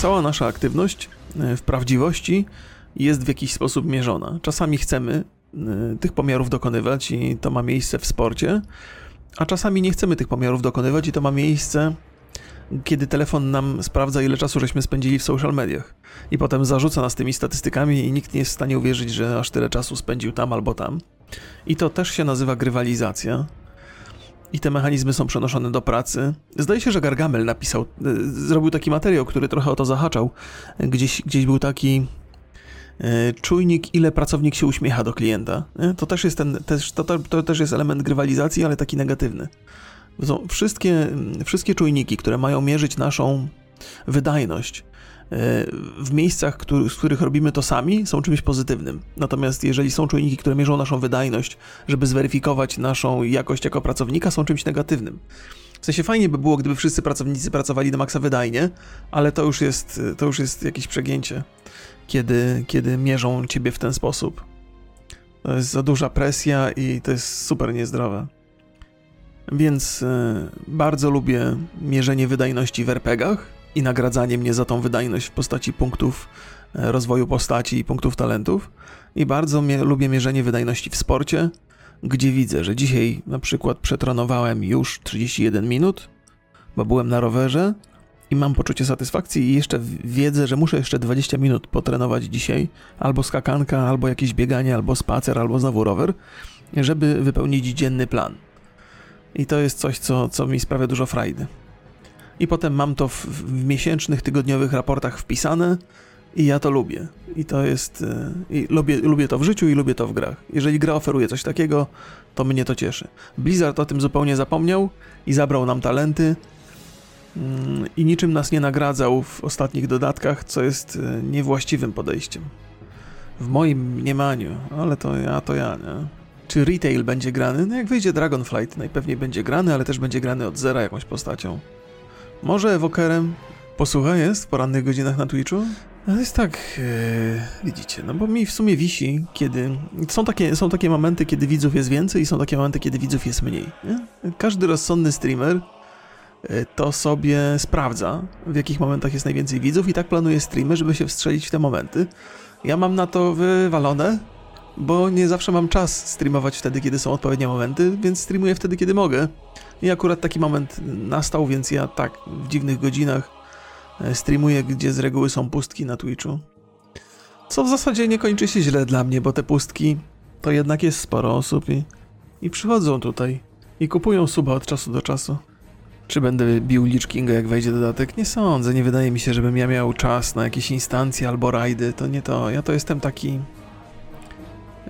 Cała nasza aktywność e, w prawdziwości jest w jakiś sposób mierzona. Czasami chcemy e, tych pomiarów dokonywać i to ma miejsce w sporcie, a czasami nie chcemy tych pomiarów dokonywać i to ma miejsce, kiedy telefon nam sprawdza, ile czasu żeśmy spędzili w social mediach. I potem zarzuca nas tymi statystykami i nikt nie jest w stanie uwierzyć, że aż tyle czasu spędził tam albo tam. I to też się nazywa grywalizacja. I te mechanizmy są przenoszone do pracy. Zdaje się, że Gargamel napisał, y, zrobił taki materiał, który trochę o to zahaczał. Gdzieś, gdzieś był taki y, czujnik, ile pracownik się uśmiecha do klienta. Nie? To też jest ten, też, to, to, też jest element grywalizacji, ale taki negatywny. Wszystkie, wszystkie czujniki, które mają mierzyć naszą wydajność, w miejscach, w których robimy to sami, są czymś pozytywnym. Natomiast jeżeli są czujniki, które mierzą naszą wydajność, żeby zweryfikować naszą jakość jako pracownika, są czymś negatywnym. W sensie fajnie by było, gdyby wszyscy pracownicy pracowali na maksa wydajnie, ale to już jest, to już jest jakieś przegięcie, kiedy, kiedy mierzą ciebie w ten sposób. To jest za duża presja i to jest super niezdrowe. Więc e, bardzo lubię mierzenie wydajności w RPGach, i nagradzanie mnie za tą wydajność w postaci punktów e, rozwoju postaci i punktów talentów. I bardzo lubię mierzenie wydajności w sporcie, gdzie widzę, że dzisiaj na przykład przetronowałem już 31 minut, bo byłem na rowerze i mam poczucie satysfakcji i jeszcze wiedzę, że muszę jeszcze 20 minut potrenować dzisiaj, albo skakanka, albo jakieś bieganie, albo spacer, albo znowu rower, żeby wypełnić dzienny plan. I to jest coś, co, co mi sprawia dużo frajdy i potem mam to w, w, miesięcznych, tygodniowych raportach wpisane i ja to lubię. I to jest. E, I lubię, lubię to w życiu i lubię to w grach. Jeżeli gra oferuje coś takiego, to mnie to cieszy. Blizzard o tym zupełnie zapomniał i zabrał nam talenty. Mm, I niczym nas nie nagradzał w ostatnich dodatkach, co jest e, niewłaściwym podejściem. W moim mniemaniu, ale to ja, to ja, nie? Czy retail będzie grany? No jak wyjdzie Dragonflight, najpewniej będzie grany, ale też będzie grany od zera jakąś postacią. Może ewokerem posłucha jest w porannych godzinach na Twitchu? No jest tak, e, widzicie, no bo mi w sumie wisi, kiedy... Są takie, są takie momenty, kiedy widzów jest więcej i są takie momenty, kiedy widzów jest mniej. Nie? Każdy rozsądny streamer e, to sobie sprawdza, w jakich momentach jest najwięcej widzów i tak planuje streamy, żeby się wstrzelić w te momenty. Ja mam na to wywalone, bo nie zawsze mam czas streamować wtedy, kiedy są odpowiednie momenty, więc streamuję wtedy, kiedy mogę. I akurat taki moment nastał, więc ja tak w dziwnych godzinach e, streamuję, gdzie z reguły są pustki na Twitchu. Co w zasadzie nie kończy się źle dla mnie, bo te pustki to jednak jest sporo osób i, i przychodzą tutaj i kupują suba od czasu do czasu. Czy będę bił Lich Kinga jak wejdzie dodatek? Nie sądzę, nie wydaje mi się, żebym ja miał czas na jakieś instancje albo rajdy, to nie to. Ja to jestem taki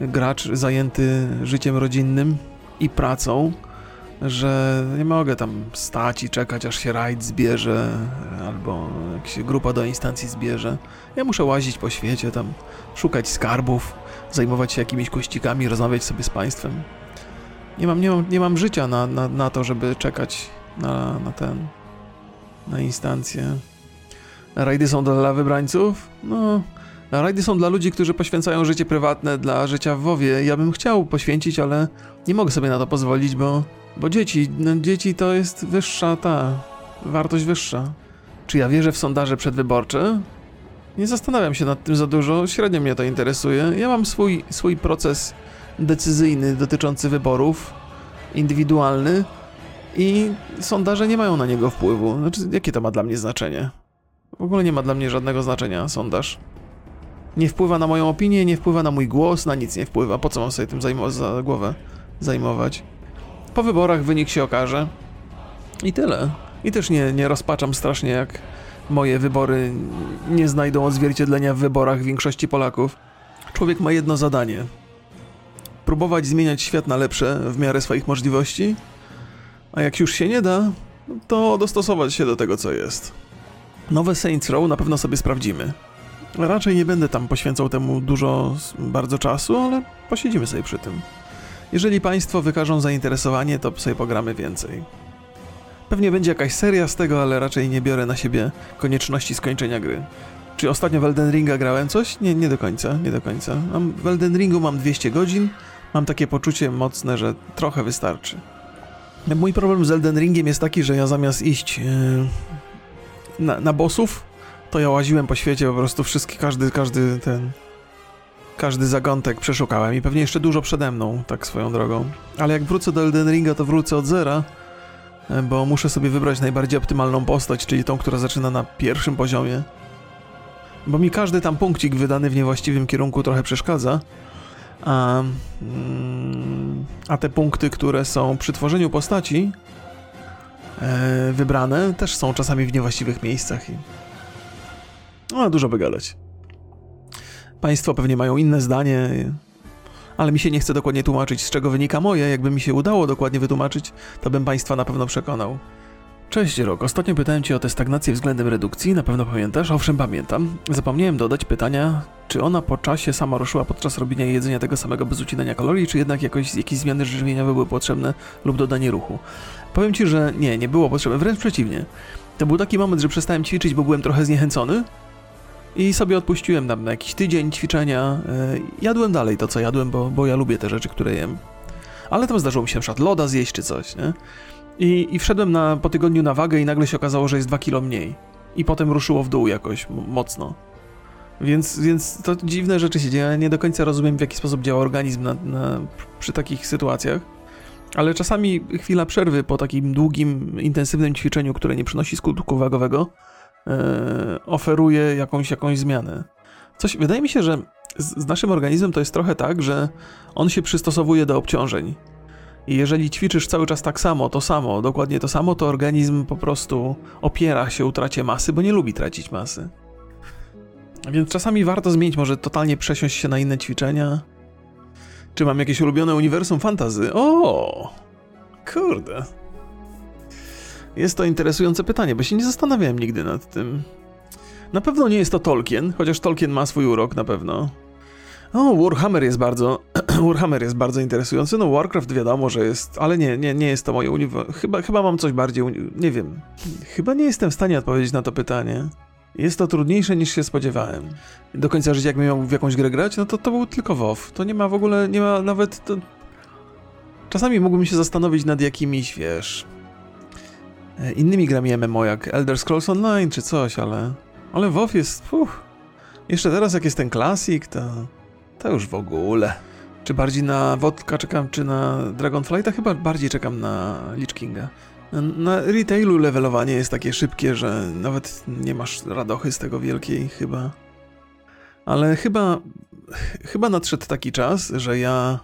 gracz zajęty życiem rodzinnym i pracą, że nie mogę tam stać i czekać, aż się rajd zbierze, albo jak się grupa do instancji zbierze. Ja muszę łazić po świecie, tam szukać skarbów, zajmować się jakimiś kościkami, rozmawiać sobie z państwem. Nie mam, nie mam, nie mam życia na, na, na to, żeby czekać na, na ten, na instancję. Rajdy są dla wybrańców? No, rajdy są dla ludzi, którzy poświęcają życie prywatne dla życia w WoWie. Ja bym chciał poświęcić, ale nie mogę sobie na to pozwolić, bo bo dzieci, no dzieci to jest wyższa ta, wartość wyższa. Czy ja wierzę w sondaże przedwyborcze? Nie zastanawiam się nad tym za dużo, średnio mnie to interesuje. Ja mam swój, swój proces decyzyjny dotyczący wyborów, indywidualny i sondaże nie mają na niego wpływu. Znaczy, jakie to ma dla mnie znaczenie? W ogóle nie ma dla mnie żadnego znaczenia sondaż. Nie wpływa na moją opinię, nie wpływa na mój głos, na nic nie wpływa. Po co mam sobie tym zajmować za głowę zajmować? Po wyborach wynik się okaże. I tyle. I też nie, nie rozpaczam strasznie, jak moje wybory nie znajdą odzwierciedlenia w wyborach większości Polaków. Człowiek ma jedno zadanie: próbować zmieniać świat na lepsze w miarę swoich możliwości, a jak już się nie da, to dostosować się do tego, co jest. Nowe Saints Row na pewno sobie sprawdzimy. Raczej nie będę tam poświęcał temu dużo, bardzo czasu, ale posiedzimy sobie przy tym. Jeżeli Państwo wykażą zainteresowanie, to sobie pogramy więcej. Pewnie będzie jakaś seria z tego, ale raczej nie biorę na siebie konieczności skończenia gry. Czy ostatnio w Elden Ringa grałem coś? Nie, nie do końca, nie do końca. Mam, w Elden Ringu mam 200 godzin, mam takie poczucie mocne, że trochę wystarczy. Mój problem z Elden Ringiem jest taki, że ja zamiast iść yy, na, na bossów, to ja łaziłem po świecie, po prostu wszystkie, każdy, każdy ten, każdy zagątek przeszukałem i pewnie jeszcze dużo przede mną, tak swoją drogą. Ale jak wrócę do Elden Ringa, to wrócę od zera, e, bo muszę sobie wybrać najbardziej optymalną postać, czyli tą, która zaczyna na pierwszym poziomie. Bo mi każdy tam punkcik wydany w niewłaściwym kierunku trochę przeszkadza. A, mm, a te punkty, które są przy tworzeniu postaci e, wybrane, też są czasami w niewłaściwych miejscach. I... No, dużo by gadać. Państwo pewnie mają inne zdanie, ale mi się nie chce dokładnie tłumaczyć, z czego wynika moje. Jakby mi się udało dokładnie wytłumaczyć, to bym Państwa na pewno przekonał. Cześć Rok, ostatnio pytałem Cię o tę stagnację względem redukcji, na pewno pamiętasz? Owszem, pamiętam. Zapomniałem dodać pytania, czy ona po czasie sama ruszyła podczas robienia jedzenia tego samego bez ucinania kalorii, czy jednak jakoś, jakieś zmiany żywieniowe były potrzebne lub dodanie ruchu? Powiem Ci, że nie, nie było potrzebne, wręcz przeciwnie. To był taki moment, że przestałem ćwiczyć, bo byłem trochę zniechęcony i sobie odpuściłem tam na jakiś tydzień ćwiczenia. Yy, jadłem dalej to, co jadłem, bo, bo ja lubię te rzeczy, które jem. Ale tam zdarzyło mi się na przykład loda zjeść czy coś, nie? I, I wszedłem na, po tygodniu na wagę i nagle się okazało, że jest 2 kilo mniej. I potem ruszyło w dół jakoś mocno. Więc, więc to dziwne rzeczy się dzieją. Nie do końca rozumiem, w jaki sposób działa organizm na, na, przy takich sytuacjach. Ale czasami chwila przerwy po takim długim, intensywnym ćwiczeniu, które nie przynosi skutku wagowego, oferuje jakąś, jakąś zmianę. Coś, wydaje mi się, że z, z naszym organizmem to jest trochę tak, że on się przystosowuje do obciążeń. I jeżeli ćwiczysz cały czas tak samo, to samo, dokładnie to samo, to organizm po prostu opiera się utracie masy, bo nie lubi tracić masy. Więc czasami warto zmienić, może totalnie przesiąść się na inne ćwiczenia. Czy mam jakieś ulubione uniwersum fantazy? O! Kurde. Jest to interesujące pytanie, bo się nie zastanawiałem nigdy nad tym. Na pewno nie jest to Tolkien, chociaż Tolkien ma swój urok na pewno. O, Warhammer jest bardzo. Warhammer jest bardzo interesujący. No, Warcraft wiadomo, że jest, ale nie, nie, nie jest to moje uniwersum. Chyba, chyba mam coś bardziej. Nie wiem. Chyba nie jestem w stanie odpowiedzieć na to pytanie. Jest to trudniejsze niż się spodziewałem. Do końca życia, jakbym miał w jakąś grę grać, no to to był tylko WoW. To nie ma w ogóle, nie ma nawet. To... Czasami mógłbym się zastanowić nad jakimiś, wiesz. E, innymi grami MMO, jak Elder Scrolls Online czy coś, ale. Ale WoW jest. Uff. Jeszcze teraz, jak jest ten Classic, to. To już w ogóle. Czy bardziej na Wodka czekam, czy na Dragonflighta? Chyba bardziej czekam na Lich Kinga. Na retailu levelowanie jest takie szybkie, że nawet nie masz radochy z tego wielkiej chyba. Ale chyba, chyba nadszedł taki czas, że ja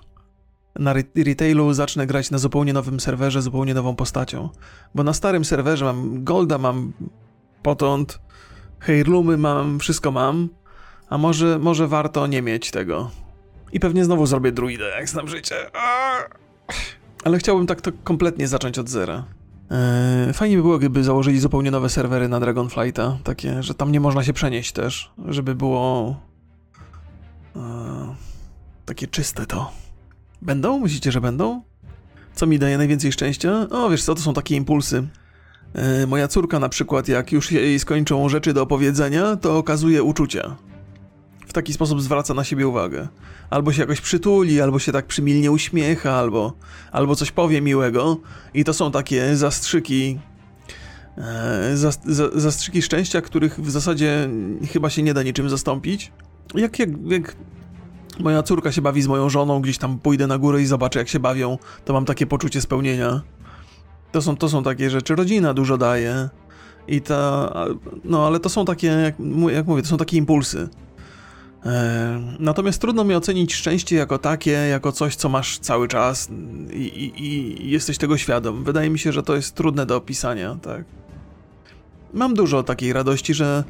na retailu zacznę grać na zupełnie nowym serwerze, zupełnie nową postacią. Bo na starym serwerze mam Golda, mam potąd, Heirloomy mam, wszystko mam, a może, może warto nie mieć tego. I pewnie znowu zrobię druidę, jak znam życie. Ale chciałbym tak to kompletnie zacząć od zera. Eee, fajnie by było, gdyby założyli zupełnie nowe serwery na Dragonflighta, takie, że tam nie można się przenieść też, żeby było eee, takie czyste to. Będą? Myślicie, że będą? Co mi daje najwięcej szczęścia? O, wiesz co, to są takie impulsy. Eee, moja córka na przykład, jak już jej skończą rzeczy do opowiedzenia, to okazuje uczucia taki sposób zwraca na siebie uwagę. Albo się jakoś przytuli, albo się tak przymilnie uśmiecha, albo, albo coś powie miłego. I to są takie zastrzyki. E, za, za, zastrzyki szczęścia, których w zasadzie chyba się nie da niczym zastąpić. Jak, jak, jak moja córka się bawi z moją żoną, gdzieś tam pójdę na górę i zobaczę, jak się bawią, to mam takie poczucie spełnienia. To są, to są takie rzeczy. Rodzina dużo daje. I ta. No, ale to są takie, jak, jak mówię, to są takie impulsy. E, natomiast trudno mi ocenić szczęście jako takie, jako coś, co masz cały czas i, i, i, jesteś tego świadom. Wydaje mi się, że to jest trudne do opisania, tak. Mam dużo takiej radości, że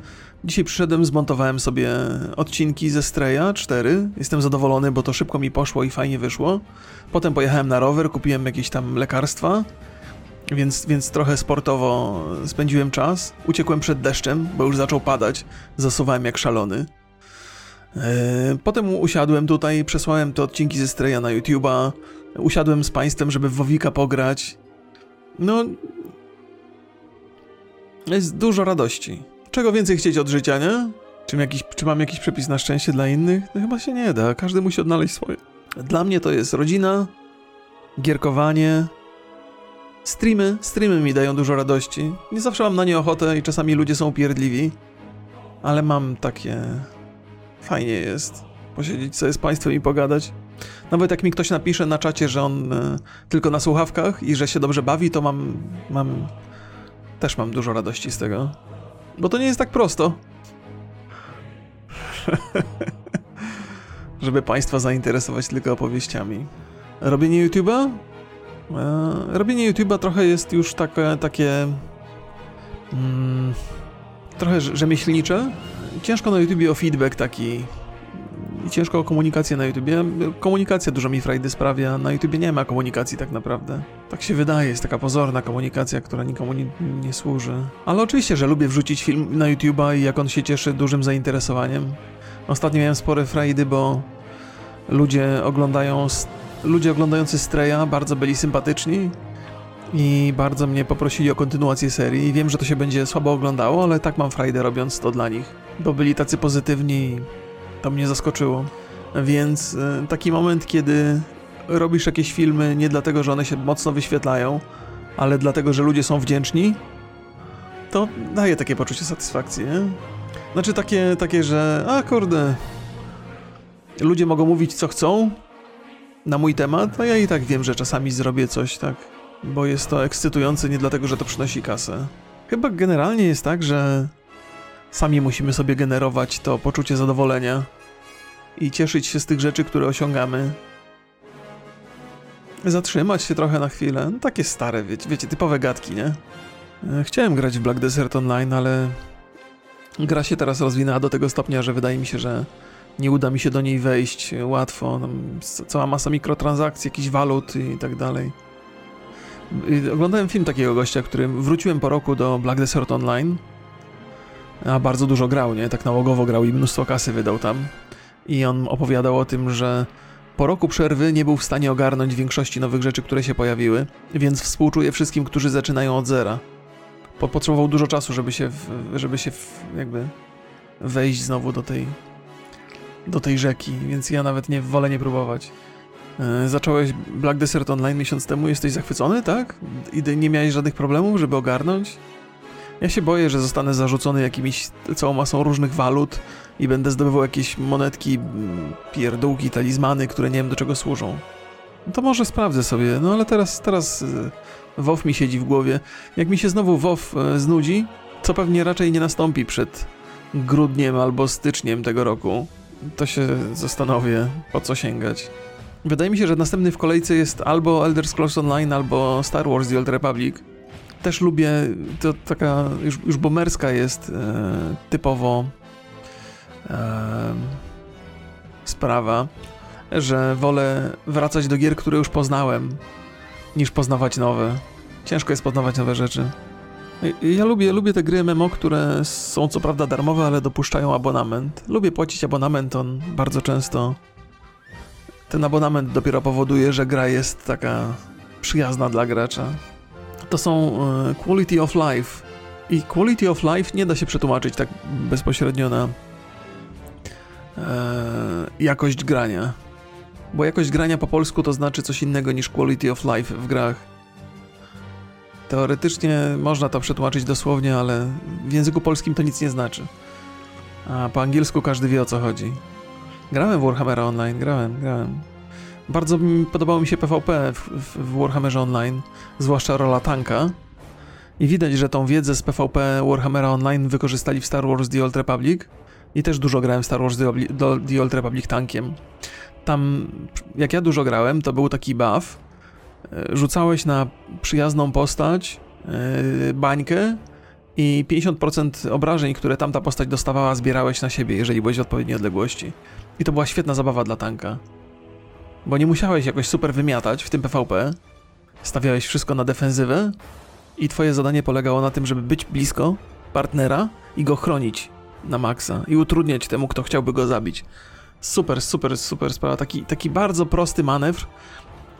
dzisiaj przyszedłem, zmontowałem sobie odcinki ze Streja 4. Jestem zadowolony, bo to szybko mi poszło i fajnie wyszło. Potem pojechałem na rower, kupiłem jakieś tam lekarstwa, więc, więc trochę sportowo spędziłem czas. Uciekłem przed deszczem, bo już zaczął padać. Zasuwałem jak szalony. E, potem usiadłem tutaj, przesłałem te odcinki ze Streja na YouTube'a. Usiadłem z państwem, żeby w Wowika pograć. No. Jest dużo radości. Czego więcej chcieć od życia, nie? Czy, jakiś, czy mam jakiś przepis na szczęście dla innych? No chyba się nie da. Każdy musi odnaleźć swoje. Dla mnie to jest rodzina, gierkowanie, streamy. Streamy mi dają dużo radości. Nie zawsze mam na nie ochotę i czasami ludzie są upierdliwi. ale mam takie... Fajnie jest posiedzieć sobie z państwem i pogadać. Nawet jak mi ktoś napisze na czacie, że on e, tylko na słuchawkach i że się dobrze bawi, to mam, mam... Też mam dużo radości z tego. Bo to nie jest tak prosto. Żeby państwa zainteresować tylko opowieściami. Robienie YouTube'a? E, robienie YouTube'a trochę jest już takie, takie mm, trochę rze- rzemieślnicze. Ciężko na YouTubie o feedback taki i ciężko o komunikację na YouTubie. Komunikacja dużo mi frajdy sprawia, na YouTubie nie ma komunikacji tak naprawdę. Tak się wydaje, jest taka pozorna komunikacja, która nikomu nie, nie służy. Ale oczywiście, że lubię wrzucić film na YouTuba i jak on się cieszy dużym zainteresowaniem. Ostatnio miałem spore frajdy, bo ludzie oglądają ludzie oglądający Streja bardzo byli sympatyczni i bardzo mnie poprosili o kontynuację serii. Wiem, że to się będzie słabo oglądało, ale tak mam frajdę robiąc to dla nich, bo byli tacy pozytywni to mnie zaskoczyło. Więc y, taki moment, kiedy robisz jakieś filmy nie dlatego, że one się mocno wyświetlają, ale dlatego, że ludzie są wdzięczni, to daje takie poczucie satysfakcji, nie? Znaczy takie, takie, że a kurde, ludzie mogą mówić co chcą, na mój temat, a ja i tak wiem, że czasami zrobię coś tak, bo jest to ekscytujące nie dlatego, że to przynosi kasę. Chyba generalnie jest tak, że sami musimy sobie generować to poczucie zadowolenia i cieszyć się z tych rzeczy, które osiągamy. Zatrzymać się trochę na chwilę. No, takie stare, wiecie, wiecie, typowe gadki, nie? E, Chciałem grać w Black Desert Online, ale gra się teraz rozwinęła do tego stopnia, że wydaje mi się, że nie uda mi się do niej wejść łatwo. S- cała masa mikrotransakcji, jakichś walut i tak dalej. Oglądałem film takiego gościa, którym wróciłem po roku do Black Desert Online. A bardzo dużo grał, nie? Tak nałogowo grał i mnóstwo kasy wydał tam. I on opowiadał o tym, że po roku przerwy nie był w stanie ogarnąć większości nowych rzeczy, które się pojawiły, więc współczuję wszystkim, którzy zaczynają od zera. Po, potrzebował dużo czasu, żeby się, w, żeby się w, jakby wejść znowu do tej, do tej rzeki, więc ja nawet nie wolę nie próbować. E, Zacząłeś Black Desert Online miesiąc temu, jesteś zachwycony, tak? I nie miałeś żadnych problemów, żeby ogarnąć? Ja się boję, że zostanę zarzucony jakimiś całą masą różnych walut i będę zdobywał jakieś monetki, mm, pierdółki, talizmany, które nie wiem do czego służą. To może sprawdzę sobie, no ale teraz, teraz e, WoW mi siedzi w głowie. Jak mi się znowu WoW e, znudzi, co pewnie raczej nie nastąpi przed grudniem albo styczniem tego roku, to się zastanowię, po co sięgać. Wydaje mi się, że następny w kolejce jest albo Elder Scrolls Online, albo Star Wars The Old Republic. Też lubię, to taka już, już bomerska jest e, typowo e, sprawa, że wolę wracać do gier, które już poznałem, niż poznawać nowe. Ciężko jest poznawać nowe rzeczy. Ja lubię, lubię te gry MMO, które są co prawda darmowe, ale dopuszczają abonament. Lubię płacić abonament, on bardzo często. Ten abonament dopiero powoduje, że gra jest taka przyjazna dla gracza. To są e, quality of life. I quality of life nie da się przetłumaczyć tak bezpośrednio na e, jakość grania. Bo jakość grania po polsku to znaczy coś innego niż quality of life w grach. Teoretycznie można to przetłumaczyć dosłownie, ale w języku polskim to nic nie znaczy. A po angielsku każdy wie o co chodzi. Grałem w Warhammera Online, grałem, grałem. Bardzo podobało mi się PvP w, w, Warhammerze Online, zwłaszcza rola tanka. I widać, że tą wiedzę z PvP Warhammera Online wykorzystali w Star Wars The Old Republic. I też dużo grałem w Star Wars The, The Old Republic tankiem. Tam, jak ja dużo grałem, to był taki buff. E, Rzucałeś na przyjazną postać yy, bańkę i 50% obrażeń, które tamta postać dostawała, zbierałeś na siebie, jeżeli byłeś w odpowiedniej odległości. I to była świetna zabawa dla tanka. Bo nie musiałeś jakoś super wymiatać w tym PvP. Stawiałeś wszystko na defensywę i twoje zadanie polegało na tym, żeby być blisko partnera i go chronić na maksa i utrudniać temu, kto chciałby go zabić. Super, super, super sprawa. Taki, taki bardzo prosty manewr,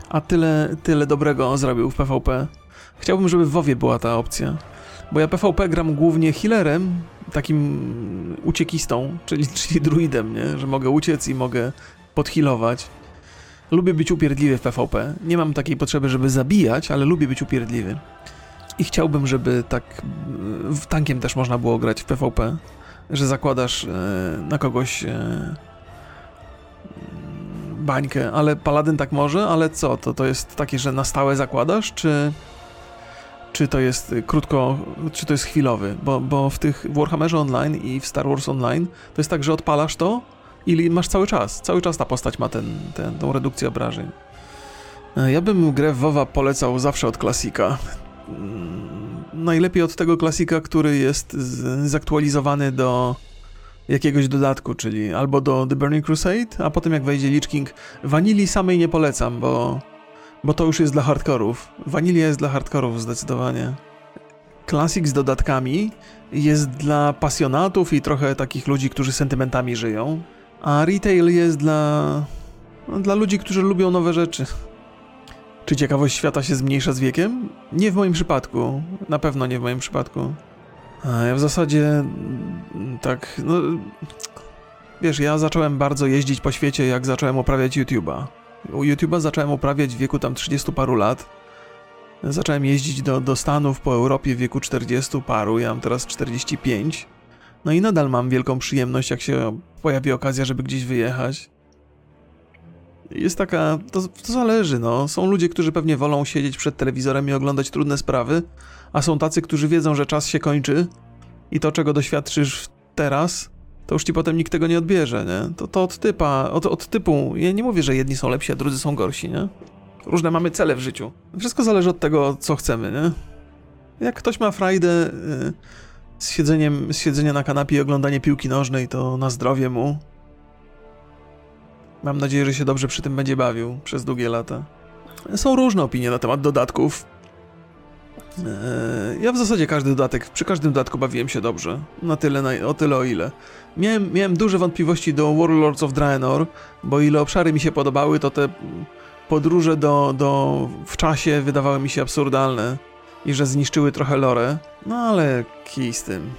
a tyle, tyle dobrego zrobił w PvP. Chciałbym, żeby w WoWie była ta opcja. Bo ja PvP gram głównie healerem, takim uciekistą, czyli, czyli druidem, nie? że mogę uciec i mogę podhealować. Lubię być upierdliwy w PvP. Nie mam takiej potrzeby, żeby zabijać, ale lubię być upierdliwy. I chciałbym, żeby tak tankiem też można było grać w PvP. że zakładasz e, na kogoś e, bańkę, ale paladyn tak może, ale co, to, to jest takie, że na stałe zakładasz, czy czy to jest krótko, czy to jest chwilowy, bo, bo w tych w Warhammerze Online i w Star Wars Online to jest tak, że odpalasz to i masz cały czas, cały czas ta postać ma ten, ten, tą redukcję obrażeń. E, ja bym grę w WoWa polecał zawsze od klasika. Mm, najlepiej od tego klasika, który jest zaktualizowany do jakiegoś dodatku, czyli albo do The Burning Crusade, a potem jak wejdzie Lich King. Vanilli samej nie polecam, bo, bo to już jest dla hardkorów. Vanilia jest dla hardkorów zdecydowanie. Classic z dodatkami jest dla pasjonatów i trochę takich ludzi, którzy sentymentami żyją, a retail jest dla, no, dla ludzi, którzy lubią nowe rzeczy. Czy ciekawość świata się zmniejsza z wiekiem? Nie w moim przypadku. Na pewno nie w moim przypadku. A ja w zasadzie mm, tak, no. Wiesz, ja zacząłem bardzo jeździć po świecie, jak zacząłem uprawiać YouTube'a. YouTube'a zacząłem uprawiać w wieku tam 30 paru lat. Zacząłem jeździć do, do Stanów po Europie w wieku 40 paru, ja mam teraz 45. No i nadal mam wielką przyjemność, jak się pojawi okazja, żeby gdzieś wyjechać jest taka, to, to zależy, no. Są ludzie, którzy pewnie wolą siedzieć przed telewizorem i oglądać trudne sprawy, a są tacy, którzy wiedzą, że czas się kończy i to, czego doświadczysz teraz, to już ci potem nikt tego nie odbierze, nie? To, to od typa, od, od typu, ja nie mówię, że jedni są lepsi, a drudzy są gorsi, nie? Różne mamy cele w życiu. Wszystko zależy od tego, co chcemy, nie? Jak ktoś ma frajdę yy, z, siedzeniem, z siedzenia na kanapie i oglądanie piłki nożnej, to na zdrowie mu. Mam nadzieję, że się dobrze przy tym będzie bawił przez długie lata. Są różne opinie na temat dodatków. Eee, ja w zasadzie każdy dodatek, przy każdym dodatku bawiłem się dobrze. Na tyle, na, o tyle o ile. Miałem, miałem duże wątpliwości do Warlords of Draenor, bo ile obszary mi się podobały, to te podróże do, do, w czasie wydawały mi się absurdalne i że zniszczyły trochę lore. No ale kij z tym.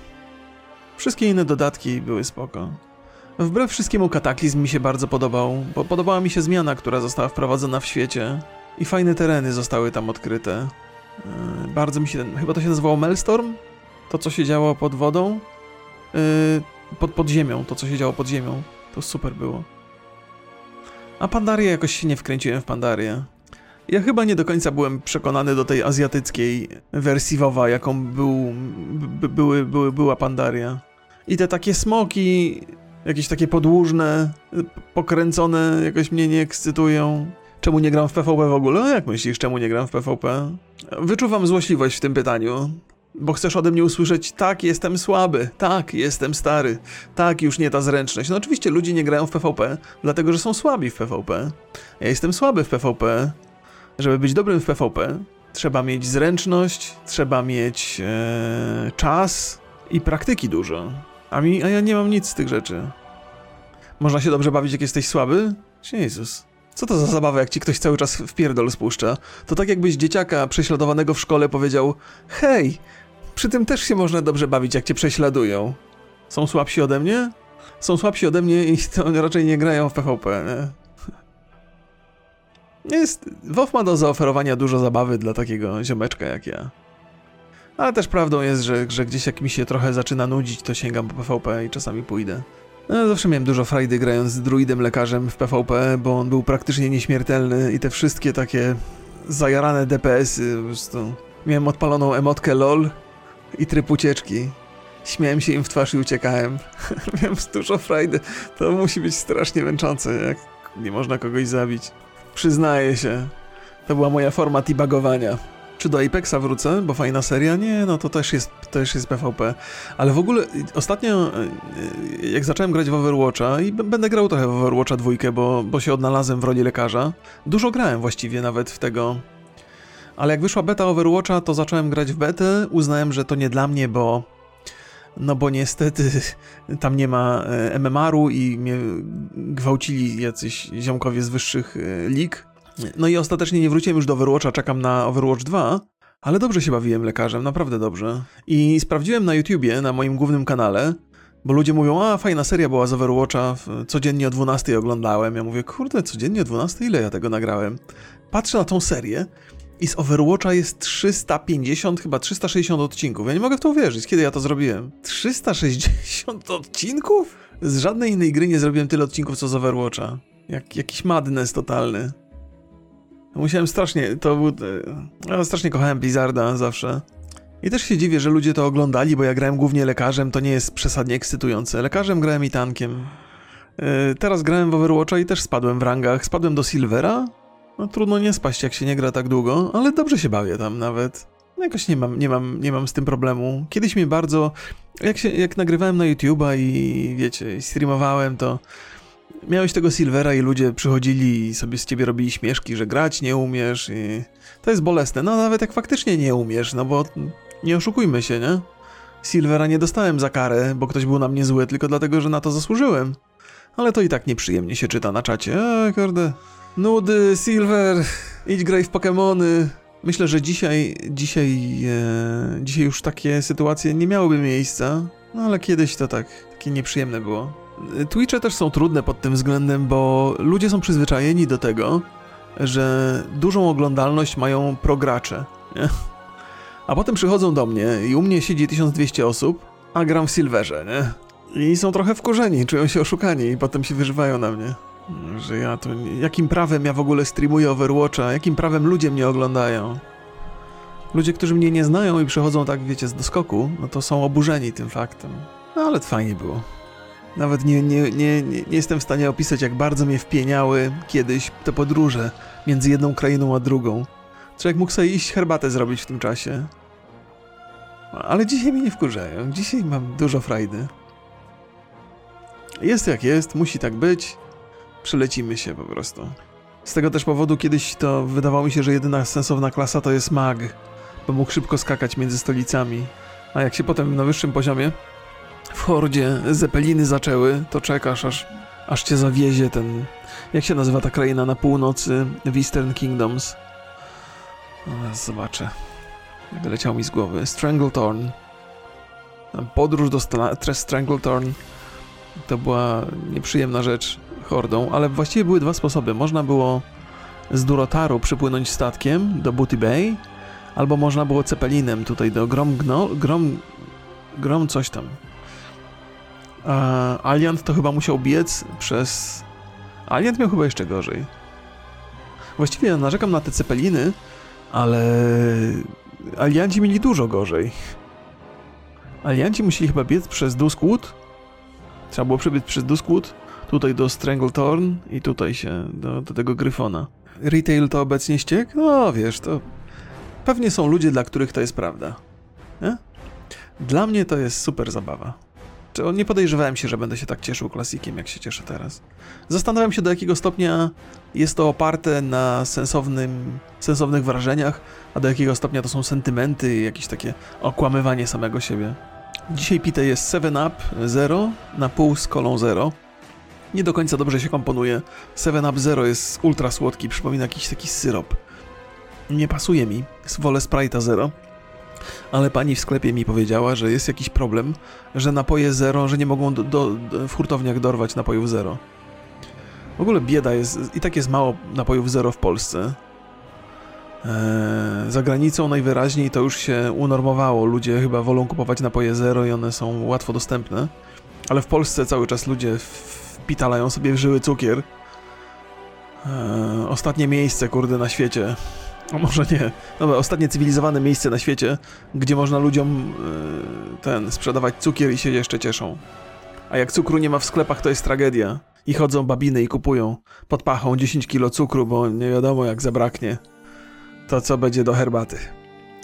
Wszystkie inne dodatki były spoko. Wbrew wszystkiemu kataklizm mi się bardzo podobał, bo podobała mi się zmiana, która została wprowadzona w świecie i fajne tereny zostały tam odkryte. Yy, bardzo mi się chyba to się nazywało Melstorm? To co się działo pod wodą? Yy, pod, pod ziemią, to co się działo pod ziemią. To super było. A Pandarię jakoś się nie wkręciłem w Pandarię. Ja chyba nie do końca byłem przekonany do tej azjatyckiej wersji WoWa, jaką był, by, były, były, była Pandaria. I te takie smoki jakieś takie podłużne, pokręcone, jakoś mnie nie ekscytują. Czemu nie gram w PvP w ogóle? No jak myślisz, czemu nie gram w PvP? Wyczuwam złośliwość w tym pytaniu, bo chcesz ode mnie usłyszeć, tak, jestem słaby, tak, jestem stary, tak, już nie ta zręczność. No oczywiście ludzie nie grają w PvP, dlatego że są słabi w PvP. Ja jestem słaby w PvP. Żeby być dobrym w PvP, trzeba mieć zręczność, trzeba mieć ee, czas i praktyki dużo. A, mi, a ja nie mam nic z tych rzeczy. Można się dobrze bawić, jak jesteś słaby? Jezus. Co to za zabawa, jak ci ktoś cały czas w pierdol spuszcza? To tak jakbyś dzieciaka prześladowanego w szkole powiedział Hej, przy tym też się można dobrze bawić, jak cię prześladują. Są słabsi ode mnie? Są słabsi ode mnie i to raczej nie grają w PvP, nie? Jest... WoW ma do zaoferowania dużo zabawy dla takiego ziomeczka jak ja. Ale też prawdą jest, że, że gdzieś jak mi się trochę zaczyna nudzić, to sięgam po PvP i czasami pójdę. No, zawsze miałem dużo frajdy grając z druidem lekarzem w PvP, bo on był praktycznie nieśmiertelny i te wszystkie takie zajarane DPS-y, po prostu... Miałem odpaloną emotkę LOL i tryb ucieczki. Śmiałem się im w twarz i uciekałem. miałem dużo frajdy. To musi być strasznie męczące, jak nie można kogoś zabić. Przyznaję się. To była moja forma debugowania. Czy do Apexa wrócę, bo fajna seria? Nie, no to też jest, też jest PvP. Ale w ogóle ostatnio, e, jak zacząłem grać w Overwatcha i będę grał trochę w Overwatcha dwójkę, bo, bo się odnalazłem w roli lekarza. Dużo grałem właściwie nawet w tego. Ale jak wyszła beta Overwatcha, to zacząłem grać w betę. Uznałem, że to nie dla mnie, bo no bo niestety tam nie ma e, MMR-u i mnie gwałcili jacyś ziomkowie z wyższych e, lig. No i ostatecznie nie wróciłem już do Overwatcha, czekam na Overwatch 2, ale dobrze się bawiłem lekarzem, naprawdę dobrze. I sprawdziłem na YouTubie, na moim głównym kanale, bo ludzie mówią, a fajna seria była z Overwatcha, codziennie o 12 oglądałem. Ja mówię, kurde, codziennie o 12? Ile ja tego nagrałem? Patrzę na tą serię I z Overwatcha jest 350, chyba 360 odcinków. Ja nie mogę w to uwierzyć, kiedy ja to zrobiłem. 360 odcinków? Z żadnej innej gry nie zrobiłem tyle odcinków co z Overwatcha. Jak, jakiś madness totalny. Musiałem strasznie, to był... Ja strasznie kochałem Blizzarda zawsze. I też się dziwię, że ludzie to oglądali, bo ja grałem głównie lekarzem, to nie jest przesadnie ekscytujące. Lekarzem grałem i tankiem. Yy, teraz grałem w Overwatcha i też spadłem w rangach. Spadłem do Silvera. No trudno nie spaść, jak się nie gra tak długo, ale dobrze się bawię tam nawet. No, jakoś nie mam, nie mam, nie mam z tym problemu. Kiedyś mnie bardzo... Jak, się, jak nagrywałem na YouTube'a i wiecie, i streamowałem, to miałeś tego Silvera i ludzie przychodzili i sobie z ciebie robili śmieszki, że grać nie umiesz i to jest bolesne. No nawet jak faktycznie nie umiesz, no bo nie oszukujmy się, nie? Silvera nie dostałem za karę, bo ktoś był na mnie zły, tylko dlatego, że na to zasłużyłem. Ale to i tak nieprzyjemnie się czyta na czacie. Eee, kurde. Nudy, Silver, idź graj w Pokémony. Myślę, że dzisiaj, dzisiaj, e, dzisiaj już takie sytuacje nie miałyby miejsca, no ale kiedyś to tak, takie nieprzyjemne było. Twitche też są trudne pod tym względem, bo ludzie są przyzwyczajeni do tego, że dużą oglądalność mają progracze, nie? A potem przychodzą do mnie i u mnie siedzi 1200 osób, a gram w Silverze, nie? I są trochę wkurzeni, czują się oszukani i potem się wyżywają na mnie. Że ja to... Jakim prawem ja w ogóle streamuję Overwatcha? Jakim prawem ludzie mnie oglądają? Ludzie, którzy mnie nie znają i przychodzą tak, wiecie, z doskoku, no to są oburzeni tym faktem. No ale fajnie było. Nawet nie, nie, nie, nie, jestem w stanie opisać, jak bardzo mnie wpieniały kiedyś te podróże między jedną krainą a drugą. Człowiek mógł sobie iść herbatę zrobić w tym czasie. Ale dzisiaj mnie nie wkurzają. Dzisiaj mam dużo frajdy. Jest jak jest, musi tak być. Przelecimy się po prostu. Z tego też powodu kiedyś to wydawało mi się, że jedyna sensowna klasa to jest mag, bo mógł szybko skakać między stolicami. A jak się potem na wyższym poziomie w hordzie zepeliny zaczęły, to czekasz aż, aż cię zawiezie ten... Jak się nazywa ta kraina na północy w Eastern Kingdoms? Zaraz zobaczę. Wyleciał mi z głowy. Strangletorn. Podróż do Strangletorn to była nieprzyjemna rzecz hordą, ale właściwie były dwa sposoby. Można było z Durotaru przypłynąć statkiem do Booty Bay, albo można było cepelinem tutaj do Grom Gno, Grom, Grom coś tam. A Aliant to chyba musiał biec przez... Aliant miał chyba jeszcze gorzej. Właściwie narzekam na te cepeliny, ale alianci mieli dużo gorzej. Alianci musieli chyba biec przez Duskwood. Trzeba było przebiec przez Duskwood, tutaj do Stranglethorn i tutaj się do, do tego Gryfona. Retail to obecnie ściek? No wiesz, to pewnie są ludzie, dla których to jest prawda. Nie? Dla mnie to jest super zabawa. Nie podejrzewałem się, że będę się tak cieszył klasikiem, jak się cieszę teraz. Zastanawiam się, do jakiego stopnia jest to oparte na sensownym, sensownych wrażeniach, a do jakiego stopnia to są sentymenty i jakieś takie okłamywanie samego siebie. Dzisiaj pite jest 7up Zero na pół z kolą Zero. Nie do końca dobrze się komponuje. 7up Zero jest ultra słodki, przypomina jakiś taki syrop. Nie pasuje mi, wolę Sprite'a Zero. Ale pani w sklepie mi powiedziała, że jest jakiś problem, że napoje Zero, że nie mogą do, do, w hurtowniach dorwać napojów Zero. W ogóle bieda jest, i tak jest mało napojów Zero w Polsce. Eee, za granicą najwyraźniej to już się unormowało. Ludzie chyba wolą kupować napoje zero i one są łatwo dostępne. Ale w Polsce cały czas ludzie wpitalają sobie w żyły cukier. Eee, ostatnie miejsce, kurde, na świecie. A może nie. Dobra, ostatnie cywilizowane miejsce na świecie, gdzie można ludziom e, ten sprzedawać cukier i się jeszcze cieszą. A jak cukru nie ma w sklepach, to jest tragedia. I chodzą babiny i kupują pod pachą 10 kilo cukru, bo nie wiadomo jak zabraknie to co będzie do herbaty.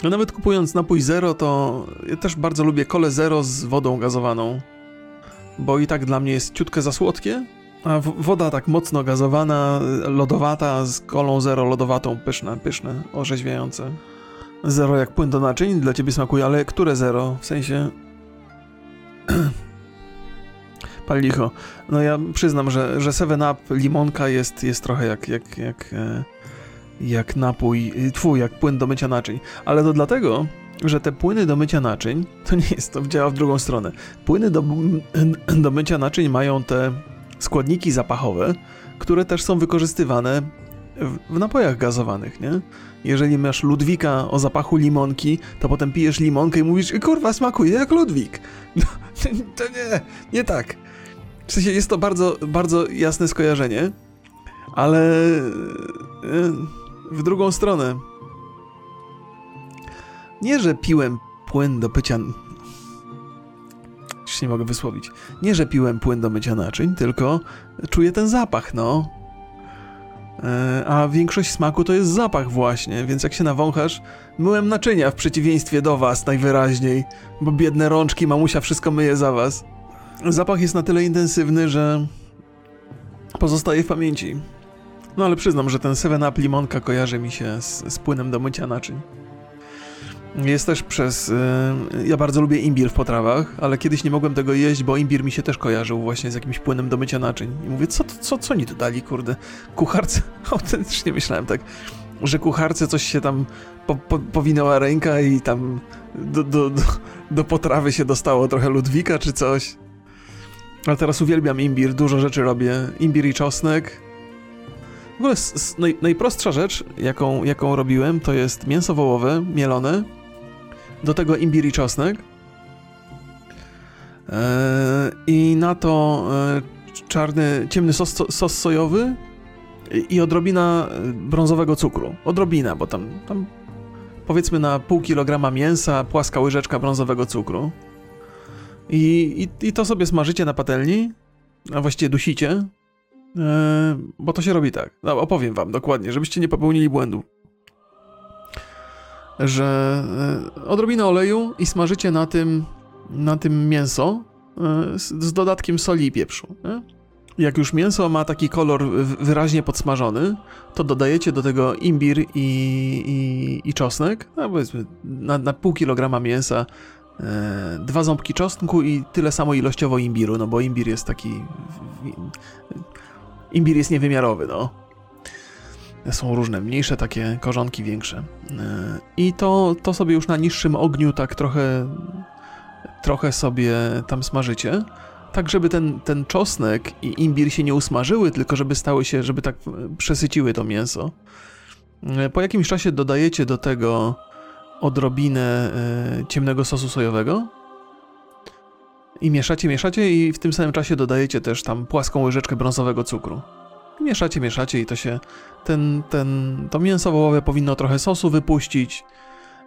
No nawet kupując napój zero, to ja też bardzo lubię kole zero z wodą gazowaną, bo i tak dla mnie jest ciutkę za słodkie, a woda tak mocno gazowana, lodowata, z kolą zero lodowatą, pyszne, pyszne, orzeźwiające. Zero jak płyn do naczyń, dla ciebie smakuje, ale które zero? W sensie... Pal licho. No ja przyznam, że, że 7-Up limonka jest, jest trochę jak, jak, jak e, jak napój, twój, jak płyn do mycia naczyń. Ale to dlatego, że te płyny do mycia naczyń, to nie jest, to działa w drugą stronę. Płyny do, do mycia naczyń mają te składniki zapachowe, które też są wykorzystywane w, w napojach gazowanych, nie? Jeżeli masz Ludwika o zapachu limonki, to potem pijesz limonkę i mówisz, kurwa, smakuje jak Ludwik. No, to nie, nie tak. W sensie jest to bardzo, bardzo jasne skojarzenie, ale e, w drugą stronę. Nie, że piłem płyn do pycia. Już nie mogę wysłowić. Nie, że piłem płyn do mycia naczyń, tylko czuję ten zapach, no. E, a większość smaku to jest zapach właśnie, więc jak się nawąchasz, myłem naczynia w przeciwieństwie do was najwyraźniej, bo biedne rączki, mamusia wszystko myje za was. Zapach jest na tyle intensywny, że pozostaje w pamięci. No ale przyznam, że ten 7-Up limonka kojarzy mi się z, z płynem do mycia naczyń. Jest też przez. Yy, ja bardzo lubię imbir w potrawach, ale kiedyś nie mogłem tego jeść, bo imbir mi się też kojarzył właśnie z jakimś płynem do mycia naczyń. I mówię, co, co, co oni tu dali, kurde? Kucharce. Autentycznie myślałem tak, że kucharce coś się tam po, po, powinęła ręka i tam do, do, do, do potrawy się dostało trochę ludwika czy coś. Ale teraz uwielbiam imbir, dużo rzeczy robię. Imbir i czosnek. W ogóle naj, najprostsza rzecz, jaką, jaką robiłem, to jest mięso wołowe, mielone, do tego imbir i czosnek. Eee, I na to e, czarny, ciemny sos, sos sojowy i, odrobina e, brązowego cukru. Odrobina, bo tam, tam powiedzmy na pół kilograma mięsa, płaska łyżeczka brązowego cukru. I, i, I to sobie smażycie na patelni, a właściwie dusicie, e, bo to się robi tak. No, opowiem wam dokładnie, żebyście nie popełnili błędu. Że e, odrobinę oleju i smażycie na tym, na tym mięso e, z, dodatkiem soli i pieprzu. Nie? Jak już mięso ma taki kolor wyraźnie podsmażony, to dodajecie do tego imbir i, i, i czosnek, no powiedzmy na, na pół kilograma mięsa E, dwa ząbki czosnku i tyle samo ilościowo imbiru, no bo imbir jest taki... Imbir jest niewymiarowy, no. Są różne, mniejsze takie korzonki, większe. E, I to, to sobie już na niższym ogniu tak trochę trochę sobie tam smażycie, tak żeby ten, ten czosnek i imbir się nie usmażyły, tylko żeby stały się, żeby tak przesyciły to mięso. E, po jakimś czasie dodajecie do tego odrobinę ciemnego sosu sojowego i mieszacie, mieszacie i w tym samym czasie dodajecie też tam płaską łyżeczkę brązowego cukru. Mieszacie, mieszacie i to się, ten, ten, to mięso wołowe powinno trochę sosu wypuścić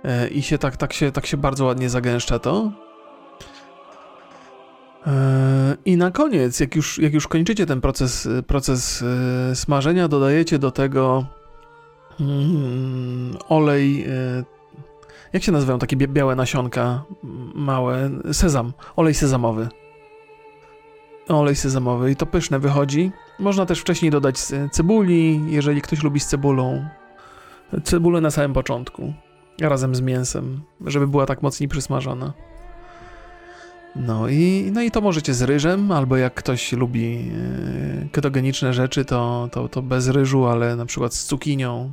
y, i się tak, tak się, tak się bardzo ładnie zagęszcza to. I na koniec, jak już, jak już kończycie ten proces, proces smażenia, dodajecie do tego mm, olej jak się nazywają takie białe nasionka, małe? Sezam, olej sezamowy. Olej sezamowy i to pyszne wychodzi. Można też wcześniej dodać cebuli, jeżeli ktoś lubi z cebulą. Cebulę na samym początku, razem z mięsem, żeby była tak mocniej przysmażona. No i, no i to możecie z ryżem, albo jak ktoś lubi e, ketogeniczne rzeczy, to, to, to bez ryżu, ale na przykład z cukinią.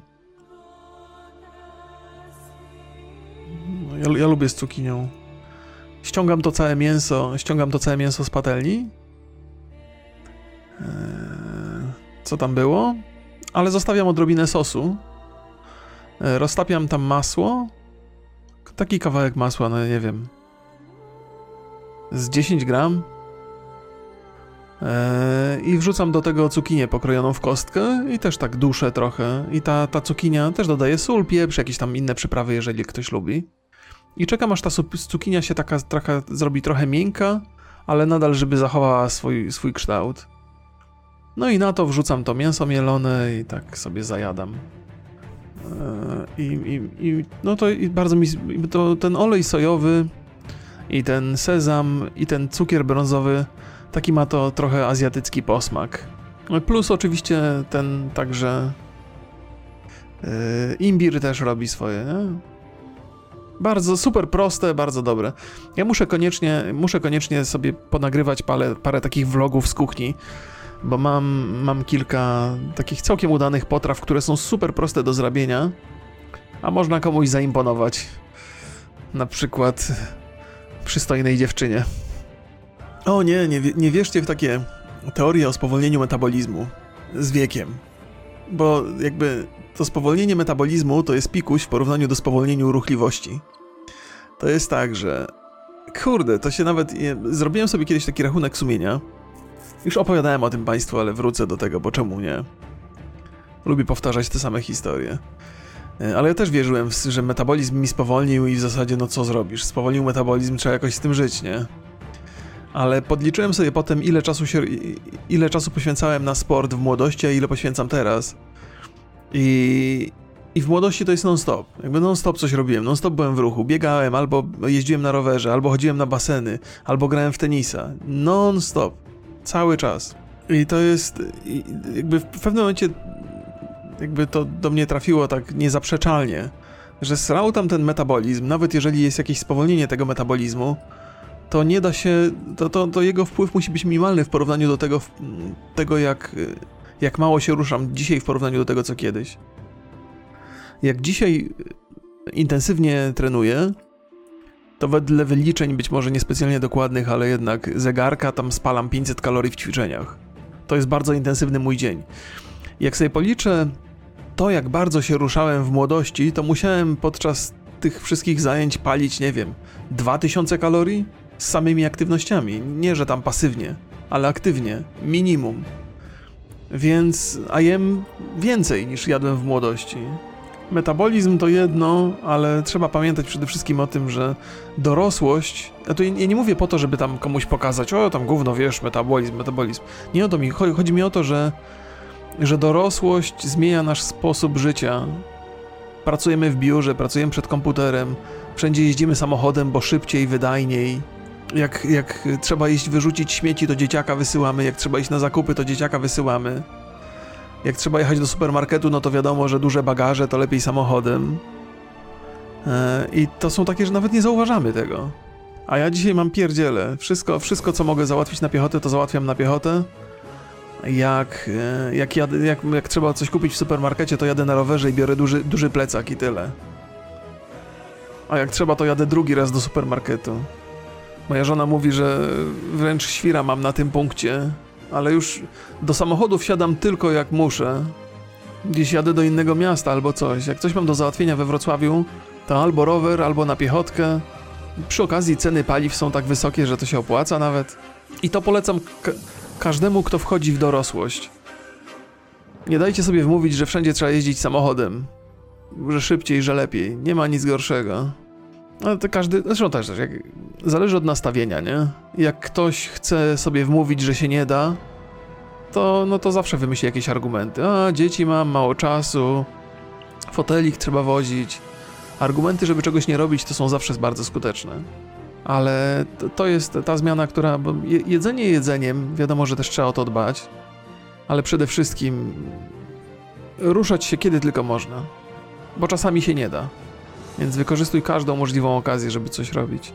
Ja, ja lubię z cukinią. Ściągam to całe mięso, ściągam to całe mięso z patelni. Eee, co tam było? Ale zostawiam odrobinę sosu. Eee, roztapiam tam masło. Taki kawałek masła, no nie wiem. Z 10 gram. Eee, I wrzucam do tego cukinię pokrojoną w kostkę i też tak duszę trochę. I ta, ta cukinia też dodaje sól, pieprz, jakieś tam inne przyprawy, jeżeli ktoś lubi. I czekam aż ta cukinia się taka, taka zrobi trochę miękka, ale nadal, żeby zachowała swój, swój kształt. No i na to wrzucam to mięso mielone i tak sobie zajadam. E, I, i, i no to i bardzo mi, to ten olej sojowy i ten sezam i ten cukier brązowy, taki ma to trochę azjatycki posmak. Plus oczywiście ten także yy, imbir też robi swoje, nie? Bardzo super proste, bardzo dobre. Ja muszę koniecznie, muszę koniecznie sobie ponagrywać parę, parę takich vlogów z kuchni, bo mam, mam kilka takich całkiem udanych potraw, które są super proste do zrobienia, a można komuś zaimponować. Na przykład przystojnej dziewczynie. O nie, nie, nie wierzcie w takie teorie o spowolnieniu metabolizmu z wiekiem. bo jakby to spowolnienie metabolizmu to jest pikuś w porównaniu do spowolnienia ruchliwości. To jest tak, że kurde, to się nawet. Zrobiłem sobie kiedyś taki rachunek sumienia. Już opowiadałem o tym Państwu, ale wrócę do tego, bo czemu nie? Lubię powtarzać te same historie. E, ale ja też wierzyłem, że metabolizm mi spowolnił i w zasadzie, no co zrobisz? Spowolnił metabolizm, trzeba jakoś z tym żyć, nie? Ale podliczyłem sobie potem, ile czasu, się, ile czasu poświęcałem na sport w młodości, a ile poświęcam teraz. I, i w młodości to jest non-stop. Jakby non-stop coś robiłem, non-stop byłem w ruchu. Biegałem, albo jeździłem na rowerze, albo chodziłem na baseny, albo grałem w tenisa. Non-stop. Cały czas. I to jest. Jakby w pewnym momencie. Jakby to do mnie trafiło tak niezaprzeczalnie, że srał tam ten metabolizm, nawet jeżeli jest jakieś spowolnienie tego metabolizmu, to nie da się. To, to, to jego wpływ musi być minimalny w porównaniu do tego, tego jak, jak mało się ruszam dzisiaj w porównaniu do tego, co kiedyś jak dzisiaj intensywnie trenuję, to wedle wyliczeń, być może niespecjalnie dokładnych, ale jednak zegarka, tam spalam 500 kalorii w ćwiczeniach. To jest bardzo intensywny mój dzień. Jak sobie policzę to, jak bardzo się ruszałem w młodości, to musiałem podczas tych wszystkich zajęć palić, nie wiem, 2000 kalorii z samymi aktywnościami. Nie, że tam pasywnie, ale aktywnie, minimum. Więc a jem więcej niż jadłem w młodości. Metabolizm to jedno, ale trzeba pamiętać przede wszystkim o tym, że dorosłość. Ja, to ja nie mówię po to, żeby tam komuś pokazać, o tam gówno wiesz, metabolizm, metabolizm. Nie o to mi chodzi. Chodzi mi o to, że, że dorosłość zmienia nasz sposób życia. Pracujemy w biurze, pracujemy przed komputerem, wszędzie jeździmy samochodem, bo szybciej, wydajniej. Jak, jak trzeba iść wyrzucić śmieci, to dzieciaka wysyłamy, jak trzeba iść na zakupy, to dzieciaka wysyłamy. Jak trzeba jechać do supermarketu, no to wiadomo, że duże bagaże to lepiej samochodem. E, I to są takie, że nawet nie zauważamy tego. A ja dzisiaj mam pierdziele. Wszystko, wszystko co mogę załatwić na piechotę, to załatwiam na piechotę. Jak, e, jak, jadę, jak, jak trzeba coś kupić w supermarkecie, to jadę na rowerze i biorę duży, duży plecak i tyle. A jak trzeba, to jadę drugi raz do supermarketu. Moja żona mówi, że wręcz świra mam na tym punkcie, ale już do samochodu wsiadam tylko jak muszę. Gdzieś jadę do innego miasta albo coś. Jak coś mam do załatwienia we Wrocławiu, to albo rower, albo na piechotkę. Przy okazji ceny paliw są tak wysokie, że to się opłaca nawet. I to polecam ka każdemu, kto wchodzi w dorosłość. Nie dajcie sobie wmówić, że wszędzie trzeba jeździć samochodem. Że szybciej, że lepiej. Nie ma nic gorszego. Ale to każdy, zresztą też, jak, zależy od nastawienia, nie? Jak ktoś chce sobie wmówić, że się nie da, to, no to zawsze wymyśli jakieś argumenty. A, dzieci mam, mało czasu, fotelik trzeba wozić. Argumenty, żeby czegoś nie robić, to są zawsze bardzo skuteczne. Ale to, to jest ta zmiana, która. Jedzenie jedzeniem, wiadomo, że też trzeba o to dbać, ale przede wszystkim ruszać się kiedy tylko można, bo czasami się nie da. Więc wykorzystuj każdą możliwą okazję, żeby coś robić.